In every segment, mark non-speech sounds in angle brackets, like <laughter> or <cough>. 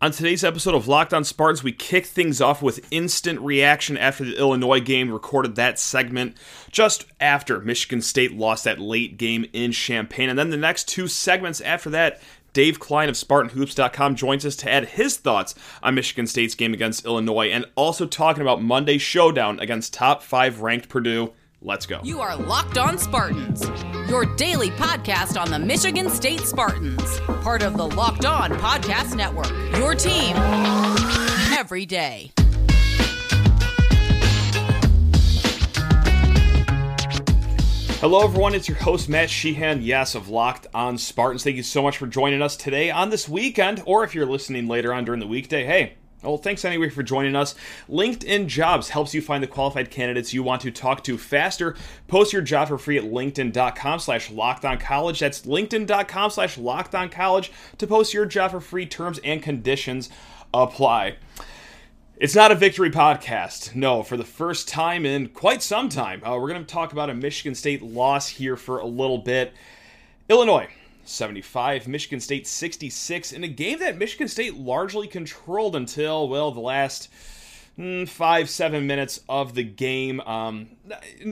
On today's episode of Locked On Spartans, we kick things off with instant reaction after the Illinois game. Recorded that segment just after Michigan State lost that late game in Champaign. And then the next two segments after that, Dave Klein of SpartanHoops.com joins us to add his thoughts on Michigan State's game against Illinois and also talking about Monday's showdown against top five ranked Purdue. Let's go. You are Locked On Spartans, your daily podcast on the Michigan State Spartans, part of the Locked On Podcast Network. Your team every day. Hello, everyone. It's your host, Matt Sheehan, yes, of Locked On Spartans. Thank you so much for joining us today on this weekend, or if you're listening later on during the weekday, hey, well, thanks anyway for joining us. LinkedIn Jobs helps you find the qualified candidates you want to talk to faster. Post your job for free at linkedin.com slash college. That's linkedin.com slash college to post your job for free. Terms and conditions apply. It's not a victory podcast. No, for the first time in quite some time, uh, we're going to talk about a Michigan State loss here for a little bit. Illinois 75, Michigan State 66, in a game that Michigan State largely controlled until, well, the last mm, five, seven minutes of the game. Um,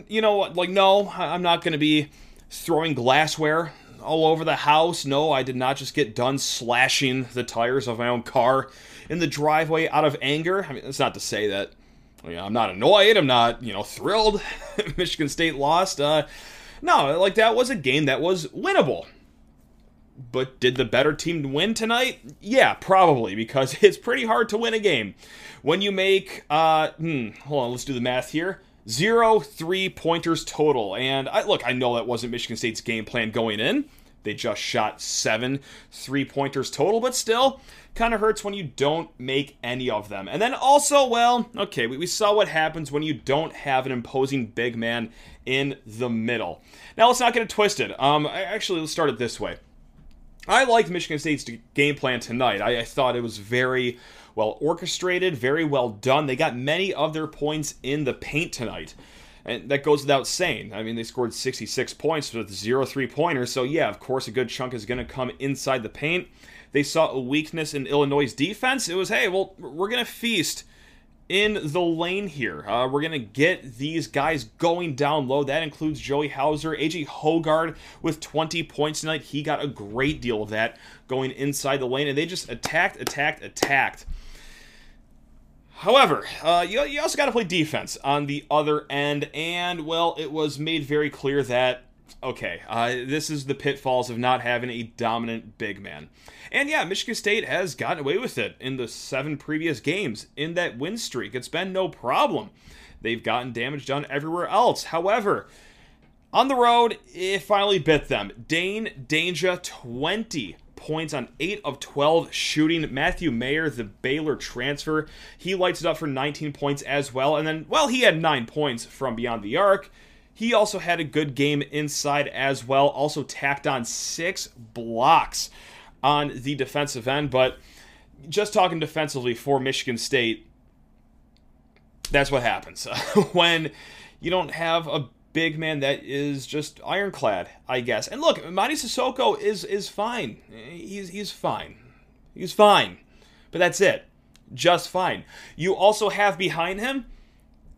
you know, what? like, no, I'm not going to be throwing glassware all over the house. No, I did not just get done slashing the tires of my own car in the driveway out of anger. I mean, it's not to say that I'm not annoyed. I'm not, you know, thrilled. <laughs> Michigan State lost. Uh, no, like that was a game that was winnable. But did the better team win tonight? Yeah, probably, because <laughs> it's pretty hard to win a game. When you make, uh, hmm, hold on, let's do the math here. Zero three pointers total. And I, look, I know that wasn't Michigan State's game plan going in. They just shot seven three pointers total, but still, kind of hurts when you don't make any of them. And then also, well, okay, we, we saw what happens when you don't have an imposing big man in the middle. Now, let's not get it twisted. Um, actually, let's start it this way. I liked Michigan State's game plan tonight. I, I, thought it was very well orchestrated, very well done. They got many of their points in the paint tonight. And that goes without saying. I mean, they scored 66 points with zero three pointers. So, yeah, of course, a good chunk is going to come inside the paint. They saw a weakness in Illinois' defense. It was, hey, well, we're going to feast in the lane here. Uh, we're going to get these guys going down low. That includes Joey Hauser, AJ Hoggard with 20 points tonight. He got a great deal of that going inside the lane, and they just attacked, attacked, attacked. However, uh, you, you also got to play defense on the other end, and well, it was made very clear that okay, uh, this is the pitfalls of not having a dominant big man. And yeah, Michigan State has gotten away with it in the seven previous games in that win streak. It's been no problem. They've gotten damage done everywhere else. However, on the road, it finally bit them. Dain Dainja 20 points on 8 of 12 shooting. Matthew Mayer, the Baylor transfer, he lights it up for 19 points as well. And then, well, he had 9 points from beyond the arc. He also had a good game inside as well. Also tacked on six blocks on the defensive end. But just talking defensively for Michigan State, that's what happens <laughs> when you don't have a big man that is just ironclad, I guess. And look, Mady Sissoko is is fine. He's he's fine. He's fine. But that's it. Just fine. You also have behind him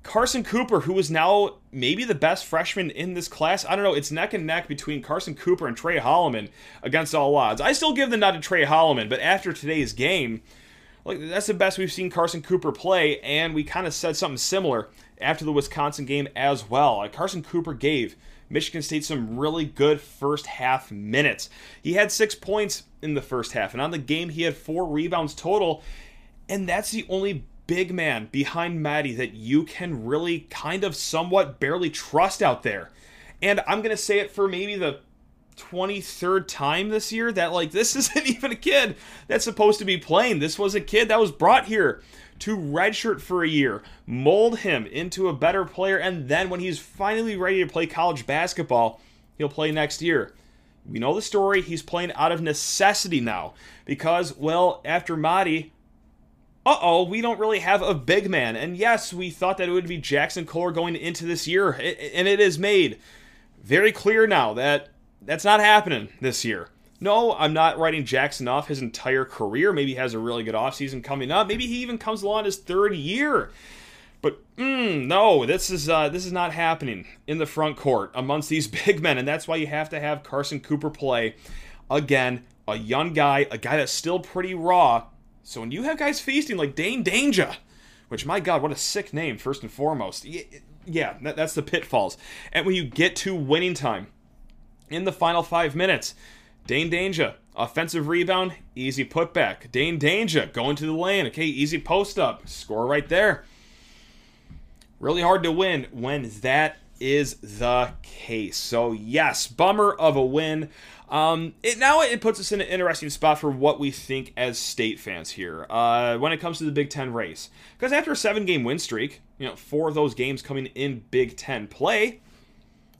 Carson Cooper, who is now maybe the best freshman in this class. I don't know. It's neck and neck between Carson Cooper and Tre Holloman against all odds. I still give the nod to Tre Holloman, but after today's game, like that's the best we've seen Carson Cooper play, and we kind of said something similar after the Wisconsin game as well. Like Carson Cooper gave Michigan State some really good first half minutes. He had six points in the first half, and on the game, he had four rebounds total, and that's the only big man behind Mady that you can really kind of somewhat barely trust out there. And I'm going to say it for maybe the 23rd time this year that, like, this <laughs> isn't even a kid that's supposed to be playing. This was a kid that was brought here to redshirt for a year, mold him into a better player, and then when he's finally ready to play college basketball, he'll play next year. We know the story. He's playing out of necessity now because, well, after Mady, uh oh, we don't really have a big man. And yes, we thought that it would be Jaxon Kohler going into this year, and it is made very clear now that that's not happening this year. No, I'm not writing Jaxon off his entire career. Maybe he has a really good offseason coming up. Maybe he even comes along his third year. But mm, no, this is uh, this is not happening in the front court amongst these <laughs> big men, and that's why you have to have Carson Cooper play again. A young guy, a guy that's still pretty raw. So when you have guys feasting like Dain Dainja, which my God, what a sick name first and foremost. Yeah, that's the pitfalls. And when you get to winning time in the final five minutes, Dain Dainja offensive rebound, easy putback. Dain Dainja going to the lane, okay, easy post up, score right there. Really hard to win when that is the case. So yes, bummer of a win. Um, it now it puts us in an interesting spot for what we think as state fans here uh, when it comes to the Big Ten race. Because after a seven-game win streak, you know, four of those games coming in Big Ten play,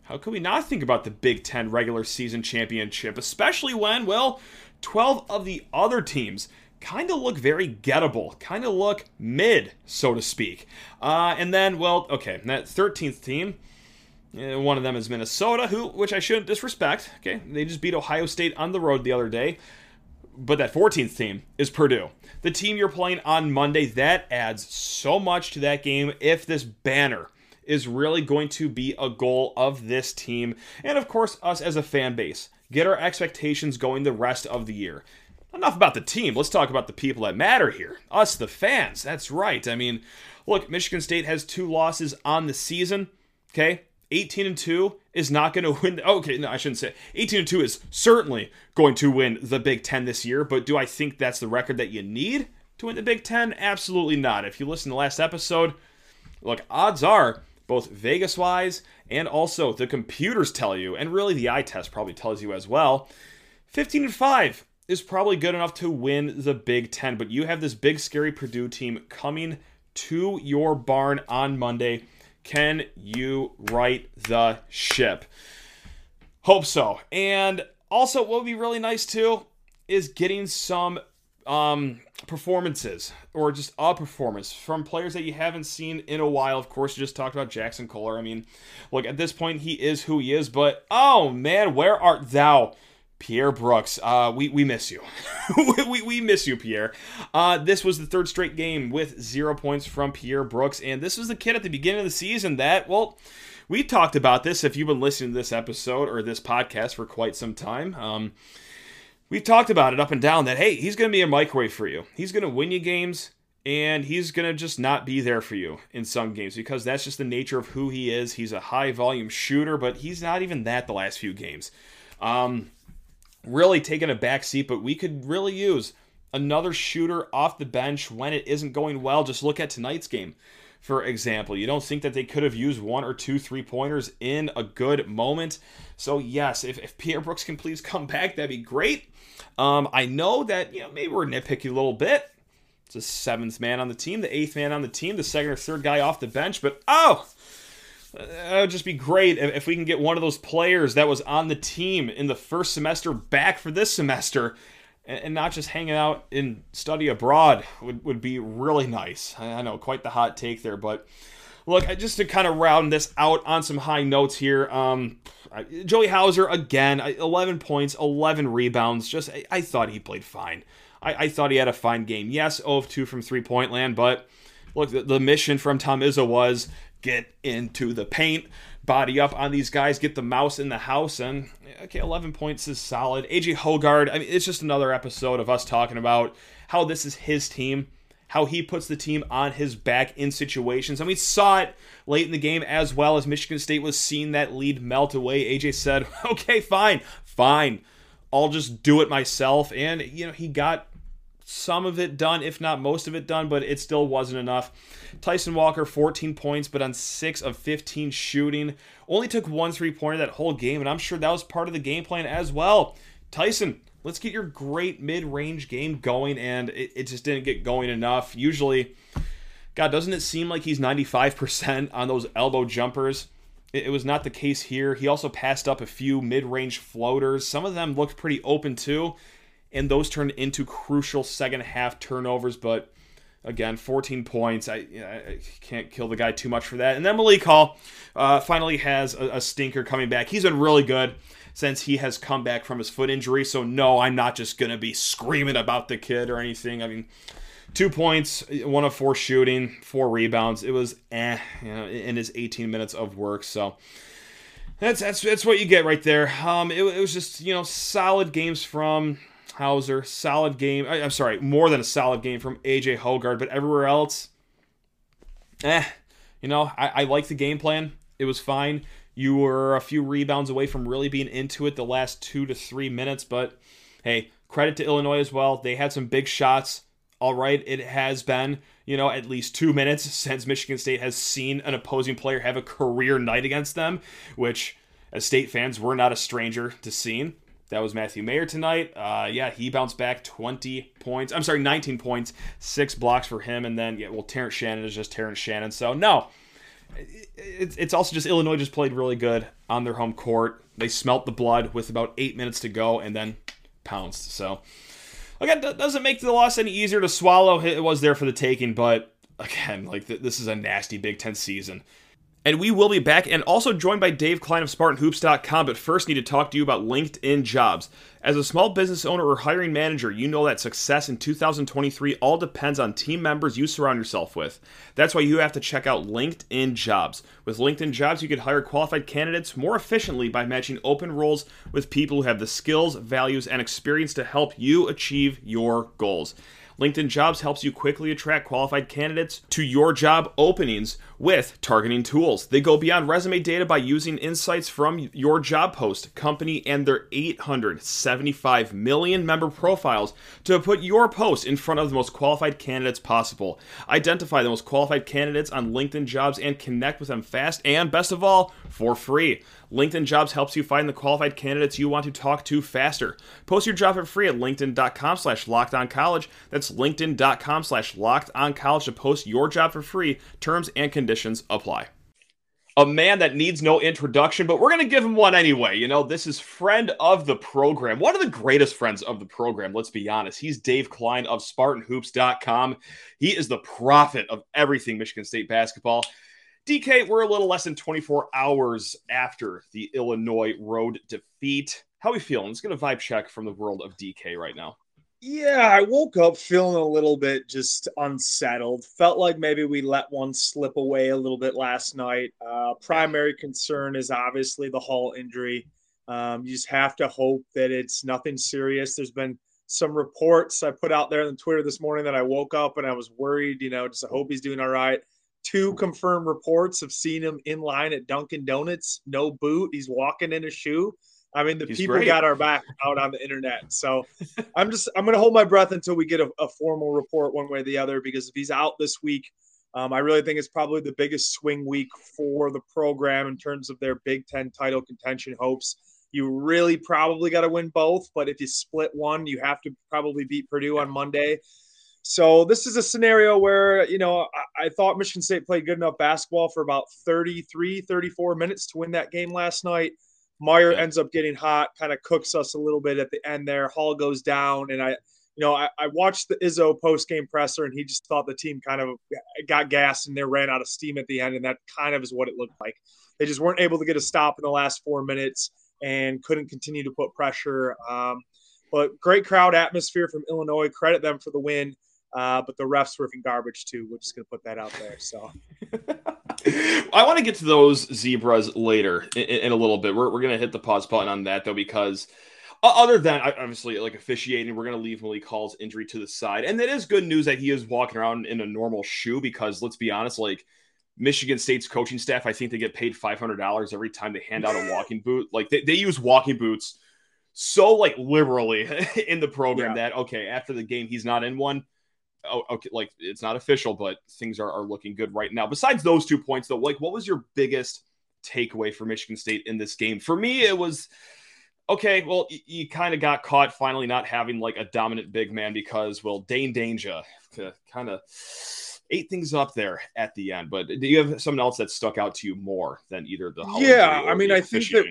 how could we not think about the Big Ten regular season championship, especially when, well, 12 of the other teams kind of look very gettable, kind of look mid, so to speak. Uh, and then, well, okay, that 13th team, Uh, one of them is Minnesota, who, which I shouldn't disrespect. Okay, they just beat Ohio State on the road the other day. But that 14th team is Purdue. The team you're playing on Monday, that adds so much to that game if this banner is really going to be a goal of this team, and of course, us as a fan base. Get our expectations going the rest of the year. Enough about the team. Let's talk about the people that matter here. Us, the fans. That's right. I mean, look, Michigan State has two losses on the season. Okay, 18 and 2 is not going to win. Okay, no, I shouldn't say. 18 and 2 is certainly going to win the Big 10 this year, but do I think that's the record that you need to win the Big 10? Absolutely not. If you listen to the last episode, look, odds are both Vegas wise and also the computers tell you, and really the eye test probably tells you as well. 15 and 5 is probably good enough to win the Big Ten, but you have this big, scary Purdue team coming to your barn on Monday. Can you right the ship? Hope so. And also, what would be really nice too is getting some um, performances or just a performance from players that you haven't seen in a while. Of course, you just talked about Jaxon Kohler. I mean, look, at this point, he is who he is, but oh man, where art thou? Pierre Brooks, uh, we, we miss you. <laughs> we, we miss you, Pierre. Uh, this was the third straight game with zero points from Pierre Brooks, and this was the kid at the beginning of the season that, well, we talked about this if you've been listening to this episode or this podcast for quite some time. Um, we've talked about it up and down that hey, he's going to be a microwave for you. He's going to win you games and he's going to just not be there for you in some games because that's just the nature of who he is. He's a high volume shooter, but he's not even that the last few games. Um, really taking a back seat, but we could really use another shooter off the bench when it isn't going well. Just look at tonight's game, for example. You don't think that they could have used one or two three pointers in a good moment? So, yes, if, if Pierre Brooks can please come <laughs> back, that'd be great. Um, I know that you know maybe we're nitpicky a little bit. It's the seventh man on the team, the eighth man on the team, the second or third guy off the bench. But oh, it would just be great if we can get one of those players that was on the team in the first semester back for this semester and not just hanging out in study abroad would, would be really nice. I know, quite the hot take there, but look, just to kind of round this out on some high notes here, um, Joey Hauser again, 11 points, 11 rebounds. Just I, I thought he played fine. I, I, thought he had a fine game. Yes, 0 of 2 from three point land, but look, the, the mission from Tom Izzo was get into the paint, body up on these guys, get the mouse in the house, and okay, 11 points is solid. AJ Hoggard, I mean, it's just another episode of us talking about how this is his team how he puts the team on his back in situations. And we saw it late in the game as well as Michigan State was seeing that lead melt away. AJ said, <laughs> okay, fine, fine. I'll just do it myself. And, you know, he got some of it done, if not most of it done, but it still wasn't enough. Tyson Walker, 14 points, but on 6 of 15 shooting. Only took one three pointer that whole game, and I'm sure that was part of the game plan as well. Tyson, let's get your great mid-range game going and it, it, just didn't get going enough usually god doesn't it seem like he's 95% on those elbow jumpers it, it was not the case here he also passed up a few mid-range floaters some of them looked pretty open too and those turned into crucial second half turnovers but again 14 points I, I, can't kill the guy too much for that and then malik hall uh, finally has a, a stinker coming back he's been really good since he has come back from his foot injury. So, no, I'm not just to be screaming about the kid or anything. I mean, two points, one of four shooting, four rebounds. It was eh, you know, in his 18 minutes of work. So, that's that's that's what you get right there. Um, it, it was just you know solid games from Hauser, solid game. I, am sorry, more than a solid game from AJ Hoggard, but everywhere else, eh. You know, I, I like the game plan. It was fine. You were a few rebounds away from really being into it the last two to three minutes, but hey, credit to Illinois as well. They had some big shots. All right, it has been, you know, at least two minutes <laughs> since Michigan State has seen an opposing player have a career night against them, which, as State fans, we're not a stranger to seeing. That was Matthew Mayer tonight. Uh, yeah, he bounced back 20 points. I'm sorry, 19 points, six blocks for him. And then, yeah, well, Terrence Shannon is just Terrence Shannon. So, no, it's also just Illinois just played really good on their home court. They smelt the blood with about eight minutes to go and then pounced. So, again, doesn't make the loss any easier to swallow. It was there for the taking, but again, like this is a nasty Big Ten season. And we will be back and also joined by Dave Klein of SpartanHoops.com. But first, need to talk to you about LinkedIn Jobs. As a small business owner or hiring manager, you know that success in 2023 all depends on team members you surround yourself with. That's why you have to check out LinkedIn Jobs. With LinkedIn Jobs, you can hire qualified candidates more efficiently by matching open roles with people who have the skills, values, and experience to help you achieve your goals. LinkedIn Jobs helps you quickly attract qualified candidates to your job openings with targeting tools. They go beyond resume data by using insights from your job post, company, and their 875 million member profiles to put your post in front of the most qualified candidates possible. Identify the most qualified candidates on LinkedIn Jobs and connect with them fast and, best of all, for free. LinkedIn Jobs helps you find the qualified candidates you want to talk to faster. Post your job for free at linkedin.com slash college. That's linkedin.com slash college to post your job for free. Terms and conditions apply. A man that needs no introduction, but we're going to give him one anyway. You know, this is friend of the program. One of the greatest friends of the program, let's be honest. He's Dave Klein of SpartanHoops.com. He is the prophet of everything Michigan State basketball. DK, we're a little less than 24 hours after the Illinois road defeat. How are we feeling? Let's get a vibe check from the world of DK right now. Yeah, I woke up feeling a little bit just unsettled. Felt like maybe we let one slip away a little bit last night. Uh, primary concern is obviously the Hall injury. Um, you just have to hope that it's nothing serious. There's been some reports I put out there on Twitter this morning that I woke up and I was worried, you know, just I hope he's doing all right two confirmed reports of seeing him in line at Dunkin' Donuts, no boot. He's walking in a shoe. I mean, the He's people great. got our back out on the internet. So I'm just I'm going to hold my breath until we get a, a, formal report one way or the other. Because if he's out this week, um, I really think it's probably the biggest swing week for the program in terms of their Big Ten title contention hopes. You really probably got to win both, but if you split one, you have to probably beat Purdue on Monday. So this is a scenario where, you know, I, I, thought Michigan State played good enough basketball for about 33, 34 minutes to win that game last night. Mayer yeah. ends up getting hot, kind of cooks us a little bit at the end there. Hall goes down, and I, you know, I, I watched the Izzo post game presser, and he just thought the team kind of got gas and they ran out of steam at the end, and that kind of is what it looked like. They just weren't able to get a stop in the last four minutes and couldn't continue to put pressure. Um, but great crowd atmosphere from Illinois. Credit them for the win. Uh, but the refs were in garbage too. We're just going to put that out there. So <laughs> I want to get to those zebras later in, in a little bit. We're, we're going to hit the pause button on that though, because uh, other than obviously like officiating, we're going to leave Malik Hall's injury to the side. And it is good news that he is walking around in a normal shoe because let's be honest, like Michigan State's coaching staff, I think they get paid $500 every time they hand out a walking boot. Like they, they use walking boots so like liberally <laughs> in the program yeah. that, okay, after the game, he's not in one oh, okay, like it's not official, but things are, are looking good right now. Besides those two points, though, like what was your biggest takeaway for Michigan State in this game? For me, it was okay. Well, you, you kind of got caught finally not having like a dominant big man because, well, Dain Dainja kind of ate things up there at the end. But do you have something else that stuck out to you more than either the yeah? I mean, I think that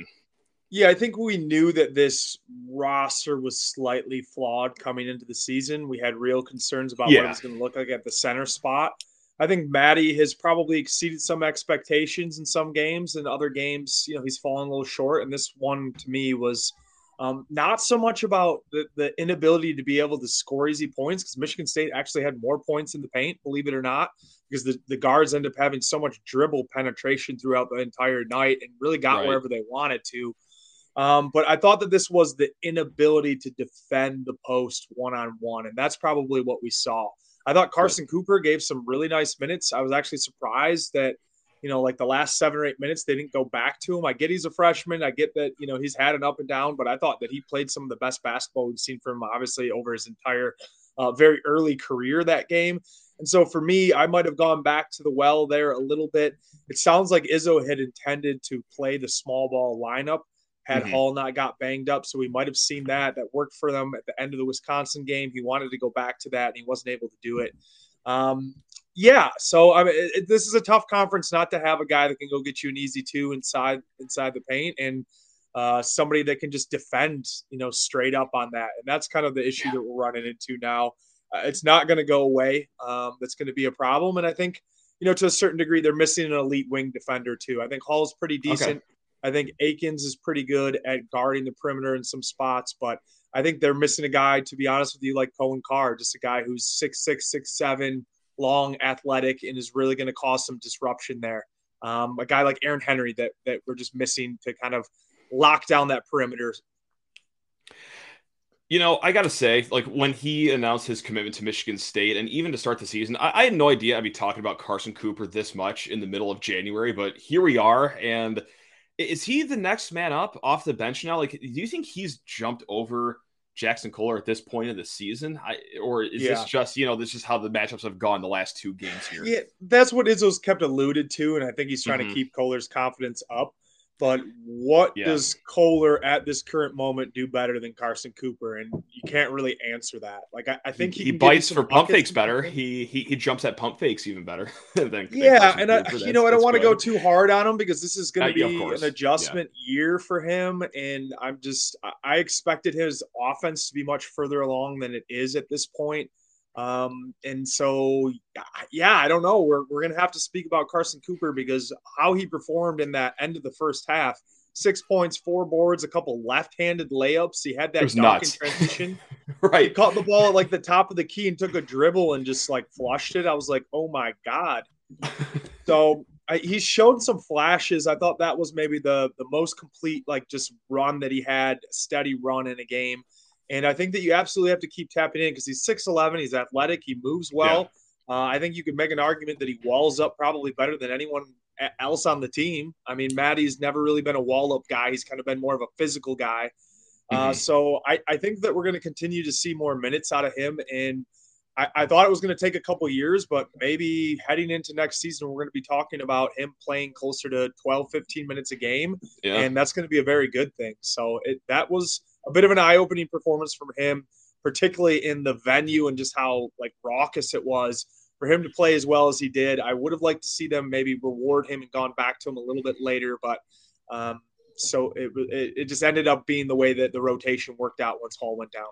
yeah, I think we knew that this roster was slightly flawed coming into the season. We had real concerns about yeah. what it was going to look like at the center spot. I think Mady has probably exceeded some expectations in some games, and other games, you know, he's fallen a little short. And this one to me was um, not so much about the, the inability to be able to score easy points because Michigan State actually had more points in the paint, believe it or not, because the, the guards end up having so much dribble penetration throughout the entire night and really got right. wherever they wanted to. Um, but I thought that this was the inability to defend the post one on one, and that's probably what we saw. I thought Carson Cooper gave some really nice minutes. I was actually surprised that, you know, like the last seven or eight minutes, they didn't go back to him. I get he's a freshman. I get that, you know, he's had an up and down, but I thought that he played some of the best basketball we've seen from him, obviously, over his entire uh, very early career that game. And so for me, I might have gone back to the well there a little bit. It sounds like Izzo had intended to play the small ball lineup had mm-hmm. Hall not got banged up. So we might have seen that. That worked for them at the end of the Wisconsin game. He wanted to go back to that and he wasn't able to do it. Um, yeah, so I mean, it, this is a tough conference not to have a guy that can go get you an easy two inside inside the paint and uh, somebody that can just defend, you know, straight up on that. And that's kind of the issue yeah. that we're running into now. Uh, it's not going to go away. Um, that's going to be a problem. And I think, you know, to a certain degree, they're missing an elite wing defender too. I think Hall's pretty decent. Okay. I think Akins is pretty good at guarding the perimeter in some spots, but I think they're missing a guy, to be honest with you, like Coen Carr, just a guy who's six six, six seven, long, athletic, and is really going to cause some disruption there. Um, a guy like Aaron Henry that that we're just missing to kind of lock down that perimeter. You know, I got to say, like when he announced his commitment to Michigan State, and even to start the season, I, I, had no idea I'd be talking about Carson Cooper this much in the middle of January, but here we are. And is he the next man up off the bench now? Like, do you think he's jumped over Jaxon Kohler at this point of the season? I, or is yeah. this just, you know, this is how the matchups have gone the last two games here? Yeah, that's what Izzo's kept alluded to. And I think he's trying mm-hmm. to keep Kohler's confidence up. But what yeah. does Kohler at this current moment do better than Carson Cooper? And you can't really answer that. Like I, I think he, he, bites for pump fakes better. He, he he jumps at pump fakes even better <laughs> than yeah. Than and I, you know I don't want to go too hard on him because this is going to uh, be an adjustment yeah. year for him. And I'm just I expected his offense to be much further along than it is at this point. Um, and so, yeah, I don't know. We're, we're going to have to speak about Carson Cooper because how he performed in that end of the first half six points, four boards, a couple left handed layups. He had that dunk in transition. <laughs> right. He caught the ball at like the top of the key and took a dribble and just like flushed it. I was like, oh my God. <laughs> so I, he showed some flashes. I thought that was maybe the the most complete like just run that he had, steady run in a game. And I think that you absolutely have to keep tapping in because he's 6'11, he's athletic, he moves well. Yeah. Uh, I think you could make an argument that he walls up probably better than anyone else on the team. I mean, Mady's never really been a wall up guy, he's kind of been more of a physical guy. Uh, mm-hmm. so I, I think that we're going to continue to see more minutes out of him. And I, I thought it was going to take a couple years, but maybe heading into next season, we're going to be talking about him playing closer to 12, 15 minutes a game. Yeah. And that's going to be a very good thing. So it, that was a bit of an eye-opening performance from him, particularly in the venue and just how like raucous it was for him to play as well as he did. I would have liked to see them maybe reward him and gone back to him a little bit later, but um, so it, it, it just ended up being the way that the rotation worked out once Hall went down.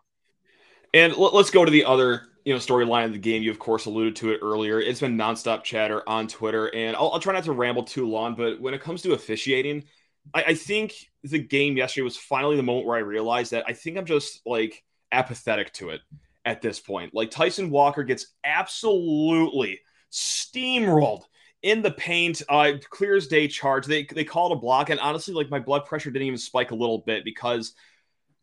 And let's go to the other, you know, storyline of the game. You of course alluded to it earlier. It's been nonstop chatter on Twitter, and I'll, I'll try not to ramble too long. But when it comes to officiating, I, I think the game yesterday was finally the moment where I realized that I think I'm just like apathetic to it at this point. Like Tyson Walker gets absolutely steamrolled in the paint, uh, clear as day charge. They they called a block, and honestly, like my blood pressure didn't even spike a little bit because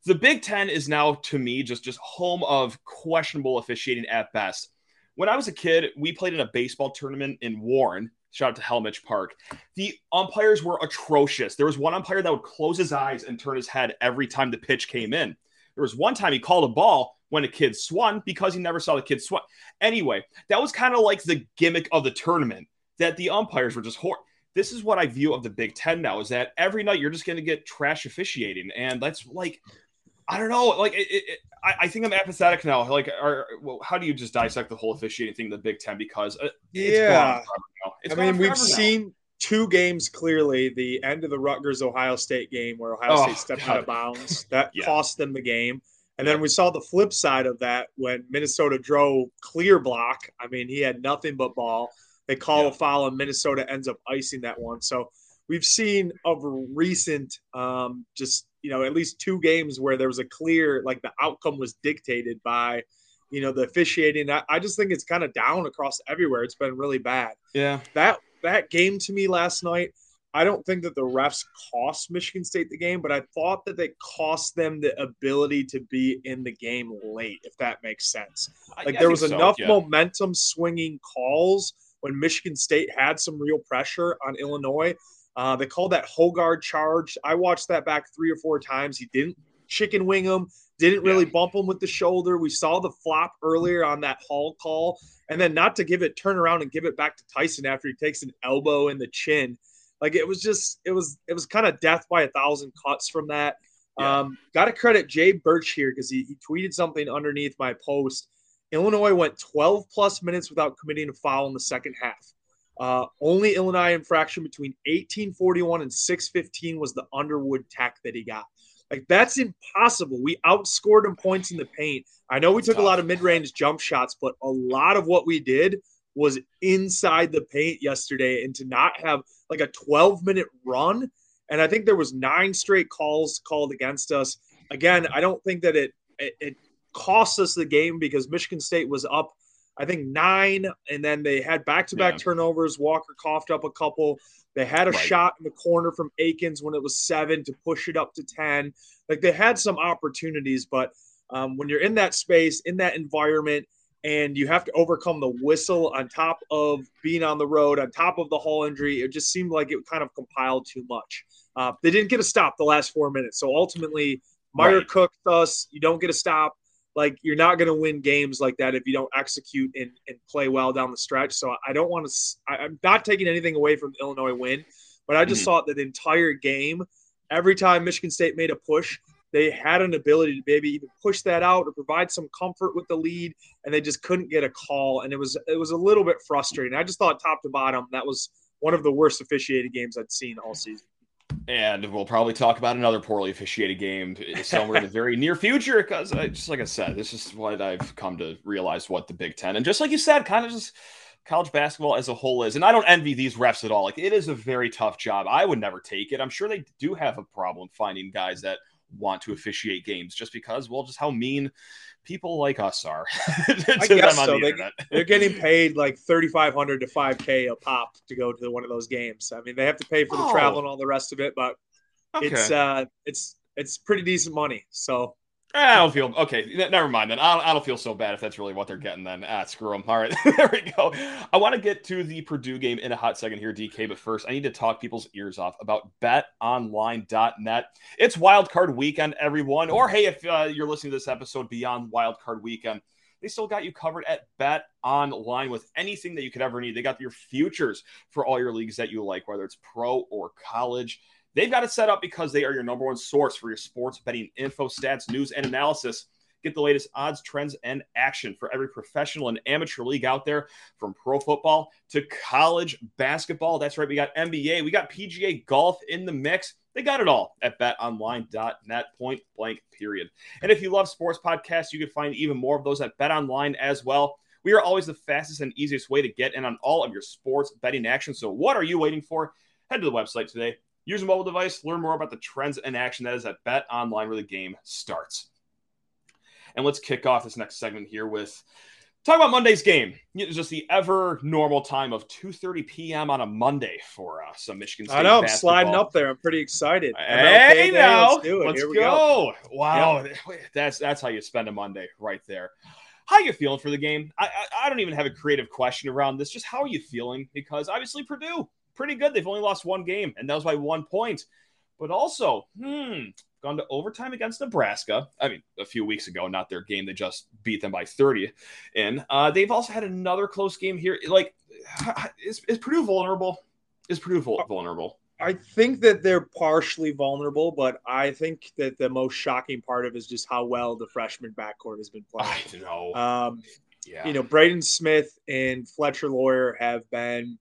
the Big Ten is now to me just just home of questionable officiating at best. When I was a kid, we played in a baseball tournament in Warren, Shout out to Hellmich Park. The umpires were atrocious. There was one umpire that would close his eyes and turn his head every time the pitch came in. There was one time he called a ball when a kid swung because he never saw the kid swung. Anyway, that was kind of like the gimmick of the tournament that the umpires were just. This is what I view of the Big Ten now is that every night you're just going to get trash officiating. And that's like, I don't know. Like, it, it, I, I, think I'm apathetic now. Like, are, well, how do you just dissect the whole officiating thing in the Big Ten? Because uh, yeah, I mean, we've seen two games clearly. The end of the Rutgers Ohio State game where Ohio oh, State stepped God. out of bounds that <laughs> yeah. cost them the game. And then we saw the flip side of that when Minnesota drove clear block. I mean, he had nothing but ball. They call Yeah. a foul, and Minnesota ends up icing that one. So we've seen of recent, um, just you know, at least two games where there was a clear, like the outcome was dictated by, you know, the officiating. I, I just think it's kind of down across everywhere. It's been really bad. Yeah. That that game to me last night. I don't think that the refs cost Michigan State the game, but I thought that they cost them the ability to be in the game late, if that makes sense. Like there was enough momentum swinging calls when Michigan State had some real pressure on Illinois. Uh, they called that Hoggard charge. I watched that back three or four times. He didn't chicken wing him, didn't really Yeah. bump him with the shoulder. We saw the flop earlier on that Hall call, and then not to give it turn around and give it back to Tyson after he takes an elbow in the chin. Like it was just, it was, it was kind of death by a thousand cuts from that. Yeah. Um, Got to credit Jay Birch here because he, he tweeted something underneath my post. Illinois went 12 plus minutes without committing a foul in the second half. Uh, only Illinois infraction between 1841 and 615 was the Underwood tech that he got. Like that's impossible. We outscored him points in the paint. I know we took a lot of mid-range jump shots, but a lot of what we did was inside the paint yesterday. And to not have like a 12-minute run, and I think there was nine straight calls called against us. Again, I don't think that it it, it cost us the game because Michigan State was up, I think nine, and then they had back-to-back turnovers. Walker coughed up a couple. They had a Right. shot in the corner from Akins when it was seven to push it up to 10. Like they had some opportunities, but um, when you're in that space, in that environment, and you have to overcome the whistle on top of being on the road, on top of the Hall injury, it just seemed like it kind of compiled too much. Uh, they didn't get a stop the last four minutes. So ultimately, Mayer Right. cooked us. You don't get a stop. Like you're not going to win games like that if you don't execute and, and play well down the stretch. So I don't want to. I'm not taking anything away from the Illinois win, but I just Mhm. thought that the entire game, every time Michigan State made a push, they had an ability to maybe even push that out or provide some comfort with the lead, and they just couldn't get a call. And it was it was a little bit frustrating. I just thought top to bottom that was one of the worst officiated games I'd seen all season. And we'll probably talk about another poorly officiated game somewhere in the very near future because, just like I said, this is what I've come to realize what the Big Ten and just like you said, kind of just college basketball as a whole is. And I don't envy these refs at all. Like it is a very tough job. I would never take it. I'm sure they do have a problem finding guys that want to officiate games just because, well, just how mean people like us are <laughs> to I guess so. the They-. They're getting paid like thirty five hundred to five k a pop to go to one of those games. I mean, they have to pay for the Oh. travel and all the rest of it, but Okay. it's uh, it's it's pretty decent money. So I don't feel okay. Never mind then. I don't, I don't feel so bad if that's really what they're getting then. Ah, screw them. All right, <laughs> there we go. I want to get to the Purdue game in a hot second here, DK. But first, I need to talk people's ears off about BetOnline.net. It's Wild Card Weekend, everyone. Or hey, if uh, you're listening to this episode beyond Wild Card Weekend, they still got you covered at Bet Online with anything that you could ever need. They got your futures for all your leagues that you like, whether it's pro or college. They've got it set up because they are your number one source for your sports betting info, stats, news, and analysis. Get the latest odds, trends, and action for every professional and amateur league out there, from pro football to college basketball. That's right, we got NBA, we got PGA golf in the mix. They got it all at betonline.net, point blank, period. And if you love sports podcasts, you can find even more of those at betonline as well. We are always the fastest and easiest way to get in on all of your sports betting action. So, what are you waiting for? Head to the website today. Use a mobile device, learn more about the trends and action that is at Bet Online where the game starts. And let's kick off this next segment here with talk about Monday's game. It's just the ever normal time of 2:30 p.m. on a Monday for uh, some Michigan State. I know I'm basketball. sliding up there. I'm pretty excited. MLK Hey Day, now, let's do it. let's Here we go. Wow, that's that's how you spend a Monday right there. How you feeling for the game? I, I I don't even have a creative question around this. Just how are you feeling? Because obviously Purdue pretty good. They've only lost one game, and that was by one point. But also, hmm, gone to overtime against Nebraska. I mean, a few weeks ago, not their game. They just beat them by 30 in. Uh, they've also had another close game here. Like, is, is Purdue vulnerable? Is Purdue vulnerable? I think that they're partially vulnerable, but I think that the most shocking part of it is just how well the freshman backcourt has been playing. I know. Um, yeah. you know, Braden Smith and Fletcher Loyer have been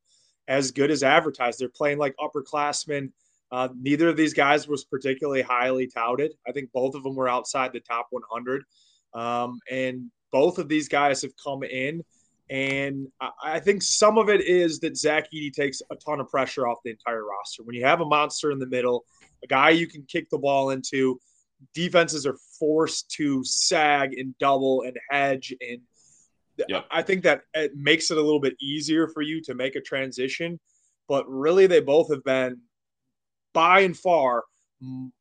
as good as advertised. They're playing like upperclassmen. Uh, neither of these guys was particularly highly touted. I think both of them were outside the top 100. Um, and both of these guys have come in And I think some of it is that Zach Edey takes a ton of pressure off the entire roster. When you have a monster in the middle, a guy you can kick the ball into, defenses are forced to sag and double and hedge. And yep. I think that it makes it a little bit easier for you to make a transition. But really, they both have been by and far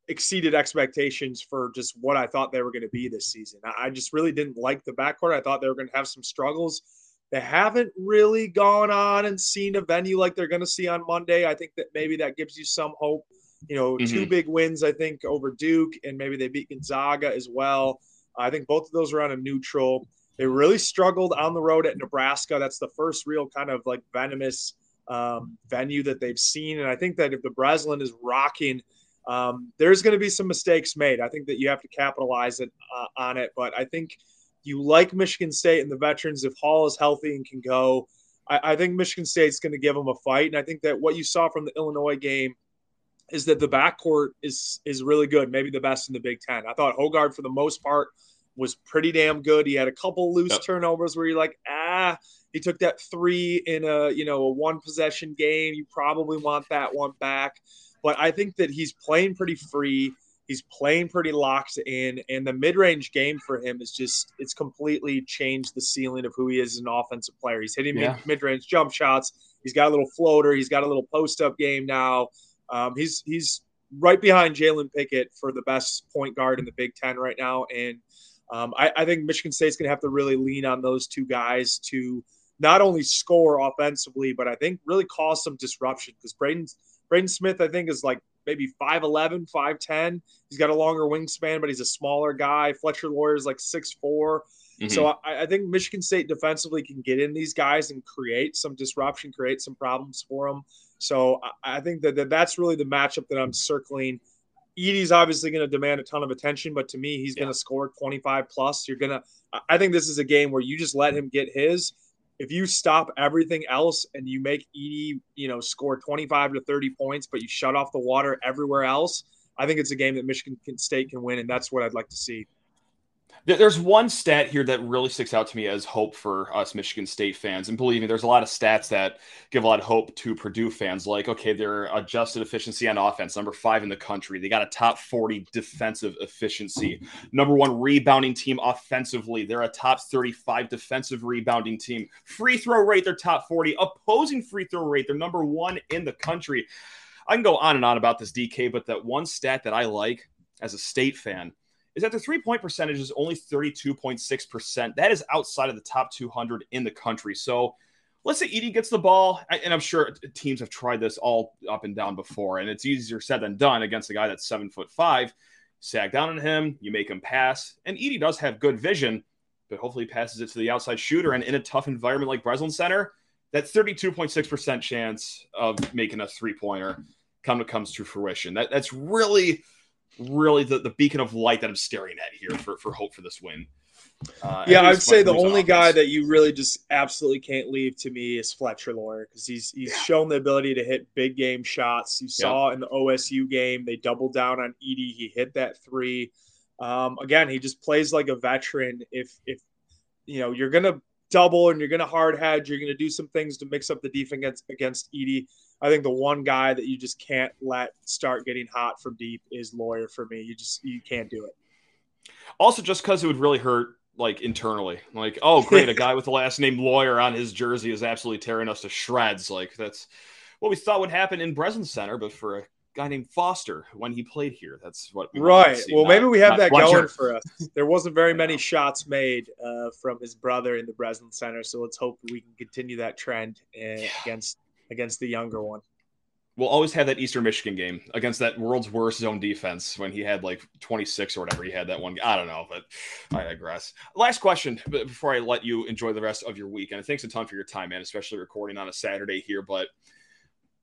exceeded expectations for just what I thought they were going to be this season. I just really didn't like the backcourt. I thought they were going to have some struggles. They haven't really gone on and seen a venue like they're going to see on Monday. I think that maybe that gives you some hope. You know, mm-hmm. two big wins, I think, over Duke, and maybe they beat Gonzaga as well. I think both of those are on a neutral. They really struggled on the road at Nebraska. That's the first real kind of like venomous um, venue that they've seen. And I think that if the Breslin is rocking – um, there's going to be some mistakes made. I think that you have to capitalize it uh, on it. But I think you like Michigan State and the veterans. If Hall is healthy and can go, I, I think Michigan State's going to give them a fight. And I think that what you saw from the Illinois game is that the backcourt is is really good, maybe the best in the Big Ten. I thought Hoggard for the most part was pretty damn good. He had a couple loose yep. turnovers where you're like, ah, he took that three in a you know a one possession game. You probably want that one back. But I think that he's playing pretty free. He's playing pretty locked in, and the mid-range game for him is just—it's completely changed the ceiling of who he is as an offensive player. He's hitting yeah. mid-range jump shots. He's got a little floater. He's got a little post-up game now. Um, he's he's right behind Jalen Pickett for the best point guard in the Big Ten right now, and um, I, I, think Michigan State's going to have to really lean on those two guys to not only score offensively, but I think really cause some disruption because Braden's Braden Smith, I think, is like maybe 5'11, 5'10. He's got a longer wingspan, but he's a smaller guy. Fletcher Loyer is like 6'4. Mm-hmm. So I, I, think Michigan State defensively can get in these guys and create some disruption, create some problems for them. So I, I think that, that that's really the matchup that I'm circling. Edey's obviously going to demand a ton of attention, but to me, he's yeah. going to score 25 plus. You're going to, I think this is a game where you just let him get his if you stop everything else and you make Edey, you know, score 25 to 30 points, but you shut off the water everywhere else, I think it's a game that Michigan State can win, and that's what I'd like to see. There's one stat here that really sticks out to me as hope for us Michigan State fans. And believe me, there's a lot of stats that give a lot of hope to Purdue fans. Like, okay, their adjusted efficiency on offense, number five in the country. They got a top 40 defensive efficiency. Number one rebounding team offensively. They're a top 35 defensive rebounding team. Free throw rate, they're top 40. Opposing free throw rate, they're number one in the country. I can go on and on about this DK, but that one stat that I like as a state fan is that the three point percentage is only 32.6%. That is outside of the top 200 in the country. So let's say Edey gets the ball, and I'm sure teams have tried this all up and down before, and it's easier said than done against a guy that's seven foot five. Sag down on him, you make him pass, and Edey does have good vision, but hopefully passes it to the outside shooter. And in a tough environment like Breslin Center, that 32.6% chance of making a three pointer come to comes to fruition. That that's really really the, the beacon of light that I'm staring at here for, for hope for this win. Uh, yeah, I'd say the only guy that you really just absolutely can't leave to me is Fletcher Loyer because he's he's yeah. shown the ability to hit big game shots. You saw yeah. in the OSU game they doubled down on Edey. He hit that three. Um, again, he just plays like a veteran. If if you know you're gonna double and you're gonna hard hedge, you're gonna do some things to mix up the defense against, against Edey. I think the one guy that you just can't let start getting hot from deep is Loyer for me. You just you can't do it. Also, just because it would really hurt like internally. Like, oh great, a guy with the last name Loyer on his jersey is absolutely tearing us to shreds. Like that's what we thought would happen in Breslin Center, but for a guy named Foster when he played here. That's what right. well, not, maybe we have that going for us. There wasn't very <laughs> many shots made uh, from his brother in the Breslin Center, so let's hope we can continue that trend uh, yeah. against against the younger one. We'll always have that Eastern Michigan game against that world's worst zone defense when he had like 26 or whatever he had that one. I don't know, but I digress. Last question before I let you enjoy the rest of your week. And thanks a ton for your time, man, especially recording on a Saturday here. But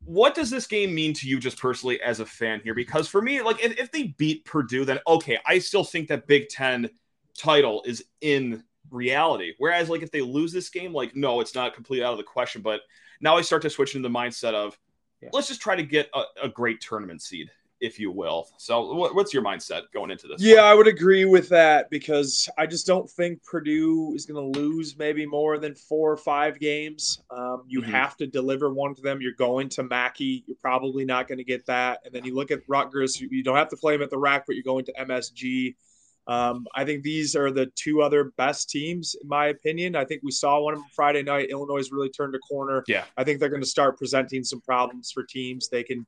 what does this game mean to you just personally as a fan here? Because for me, like if, if they beat Purdue, then okay, I still think that Big Ten title is in reality. Whereas like if they lose this game, like no, it's not completely out of the question. But now I start to switch into the mindset of yeah. let's just try to get a, a, great tournament seed. If you will. So, what's your mindset going into this? Yeah, one? I would agree with that because I just don't think Purdue is going to lose maybe more than four or five games. Um, you mm-hmm. have to deliver one to them. You're going to Mackey. You're probably not going to get that. And then you look at Rutgers. You don't have to play them at the rack, but you're going to MSG. Um, I think these are the two other best teams, in my opinion. I think we saw one of them Friday night. Illinois really turned a corner. Yeah, I think they're going to start presenting some problems for teams. They can,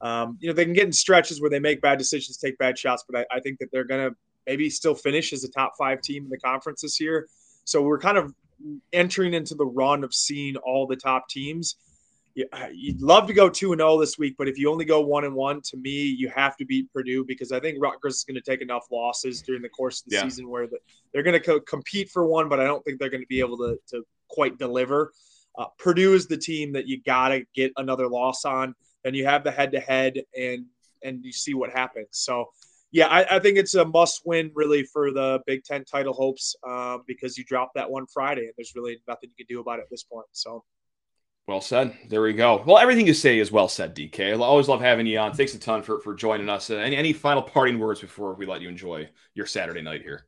um, you know, they can get in stretches where they make bad decisions, take bad shots, but I, I think that they're going to maybe still finish as a top five team in the conference this year. So we're kind of entering into the run of seeing all the top teams you'd love to go two and zero oh this week, but if you only go one and one, to me, you have to beat Purdue because I think Rutgers is going to take enough losses during the course of the yeah. season where the, they're going to co- compete for one, but I don't think they're going to be able to, to quite deliver. Uh, Purdue is the team that you got to get another loss on. Then you have the head to head, and and you see what happens. So. Yeah, I, I, think it's a must win really for the Big Ten title hopes um, because you dropped that one Friday and there's really nothing you can do about it at this point. So well said. There we go. Well, everything you say is well said, DK. I always love having you on. Thanks a ton for, for joining us. Any, any final parting words before we let you enjoy your Saturday night here?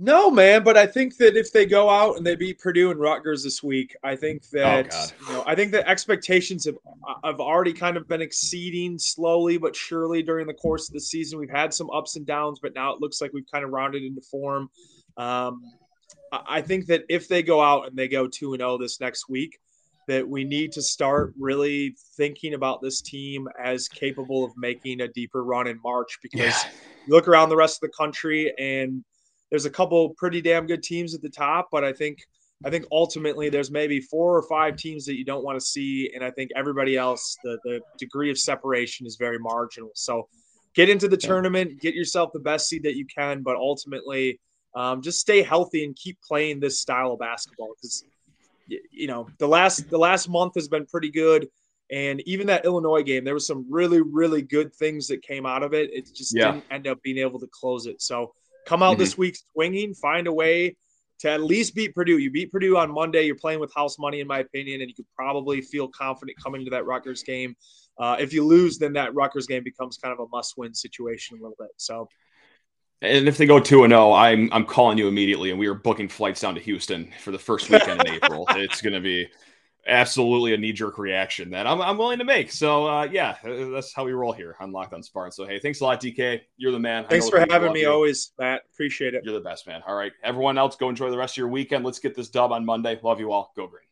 No, man, but I think that if they go out and they beat Purdue and Rutgers this week, I think oh, that oh, you know, I think that expectations have have already kind of been exceeding slowly but surely during the course of the season. We've had some ups and downs, but now it looks like we've kind of rounded into form. Um, I think that if they go out and they go two and zero oh this next week, that we need to start really thinking about this team as capable of making a deeper run in March because yeah. you look around the rest of the country and there's a couple pretty damn good teams at the top, but I think I think ultimately there's maybe four or five teams that you don't want to see, and I think everybody else the the degree of separation is very marginal. So get into the tournament, get yourself the best seed that you can, but ultimately um, just stay healthy and keep playing this style of basketball because you know the last the last month has been pretty good and even that illinois game there was some really really good things that came out of it it just yeah. didn't end up being able to close it so come out mm-hmm. this week swinging find a way to at least beat purdue you beat purdue on monday you're playing with house money in my opinion and you could probably feel confident coming into that rutgers game uh, if you lose then that rutgers game becomes kind of a must win situation a little bit so and if they go two and zero, oh, I'm I'm calling you immediately, and we are booking flights down to Houston for the first weekend in April. <laughs> It's going to be absolutely a knee jerk reaction that I'm, I'm willing to make. So uh, yeah, uh, that's how we roll here on Locked On Spartans. So hey, thanks a lot, DK. You're the man. Thanks for having me. You. Always, Matt. Appreciate it. You're the best man. All right, everyone else, go enjoy the rest of your weekend. Let's get this dub on Monday. Love you all. Go green.